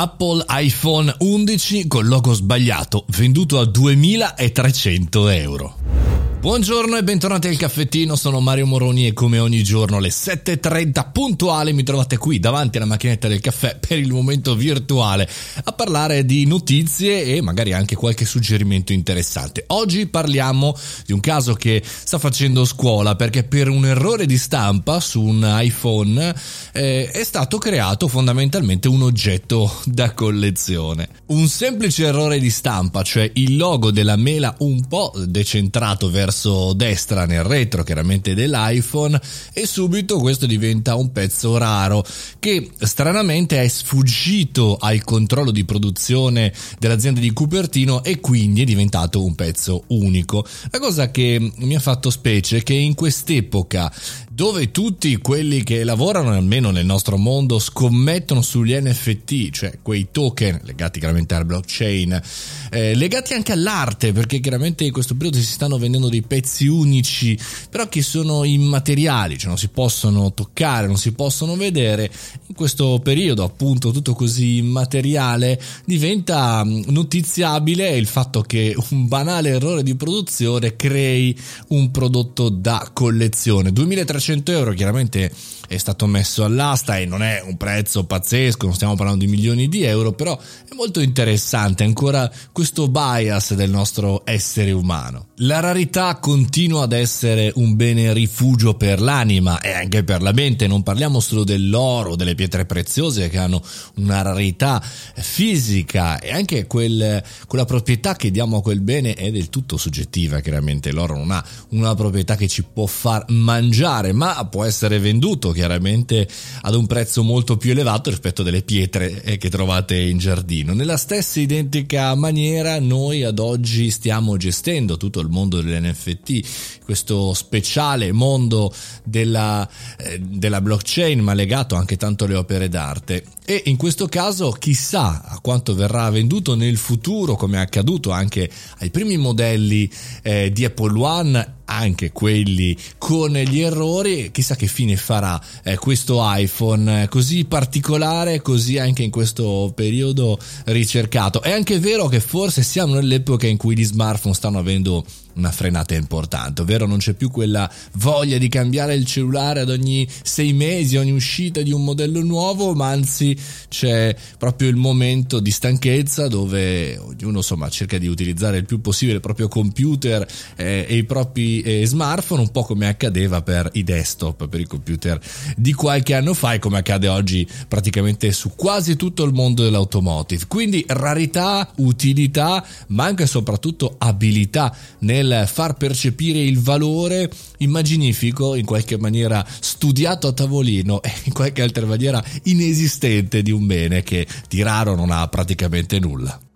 Apple iPhone 11 col logo sbagliato, venduto a 2300 euro. Buongiorno e bentornati al caffettino, sono Mario Moroni e come ogni giorno alle 7.30 puntuale mi trovate qui davanti alla macchinetta del caffè per il momento virtuale a parlare di notizie e magari anche qualche suggerimento interessante. Oggi parliamo di un caso che sta facendo scuola perché per un errore di stampa su un iPhone eh, è stato creato fondamentalmente un oggetto da collezione. Un semplice errore di stampa, cioè il logo della mela un po' decentrato verso verso destra nel retro chiaramente dell'iPhone e subito questo diventa un pezzo raro che stranamente è sfuggito al controllo di produzione dell'azienda di Cupertino e quindi è diventato un pezzo unico. La cosa che mi ha fatto specie è che in quest'epoca dove tutti quelli che lavorano almeno nel nostro mondo scommettono sugli NFT, cioè quei token legati chiaramente al blockchain, eh, legati anche all'arte, perché chiaramente in questo periodo si stanno vendendo dei pezzi unici, però che sono immateriali, cioè non si possono toccare, non si possono vedere. In questo periodo, appunto, tutto così immateriale diventa mm, notiziabile il fatto che un banale errore di produzione crei un prodotto da collezione. 2300 300 euro chiaramente è stato messo all'asta e non è un prezzo pazzesco, non stiamo parlando di milioni di euro, però è molto interessante ancora questo bias del nostro essere umano. La rarità continua ad essere un bene rifugio per l'anima e anche per la mente, non parliamo solo dell'oro, delle pietre preziose che hanno una rarità fisica e anche quel, quella proprietà che diamo a quel bene è del tutto soggettiva, chiaramente l'oro non ha una proprietà che ci può far mangiare, ma può essere venduto chiaramente ad un prezzo molto più elevato rispetto delle pietre eh, che trovate in giardino. Nella stessa identica maniera noi ad oggi stiamo gestendo tutto il mondo dell'NFT, questo speciale mondo della, eh, della blockchain ma legato anche tanto alle opere d'arte. E in questo caso chissà a quanto verrà venduto nel futuro come è accaduto anche ai primi modelli eh, di Apple One anche quelli con gli errori, chissà che fine farà eh, questo iPhone eh, così particolare, così anche in questo periodo ricercato. È anche vero che forse siamo nell'epoca in cui gli smartphone stanno avendo una frenata importante, ovvero non c'è più quella voglia di cambiare il cellulare ad ogni sei mesi, ogni uscita di un modello nuovo, ma anzi c'è proprio il momento di stanchezza dove ognuno insomma cerca di utilizzare il più possibile il proprio computer eh, e i propri eh, smartphone, un po' come accadeva per i desktop, per i computer di qualche anno fa e come accade oggi praticamente su quasi tutto il mondo dell'automotive. Quindi rarità, utilità, ma anche e soprattutto abilità nel nel far percepire il valore immaginifico, in qualche maniera studiato a tavolino e in qualche altra maniera inesistente di un bene che di raro non ha praticamente nulla.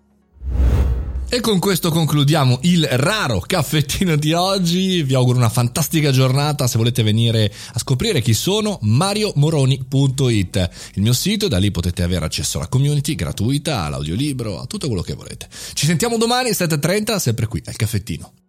E con questo concludiamo il raro caffettino di oggi. Vi auguro una fantastica giornata. Se volete venire a scoprire chi sono, mariomoroni.it, il mio sito, da lì potete avere accesso alla community gratuita, all'audiolibro, a tutto quello che volete. Ci sentiamo domani 7.30, sempre qui al caffettino.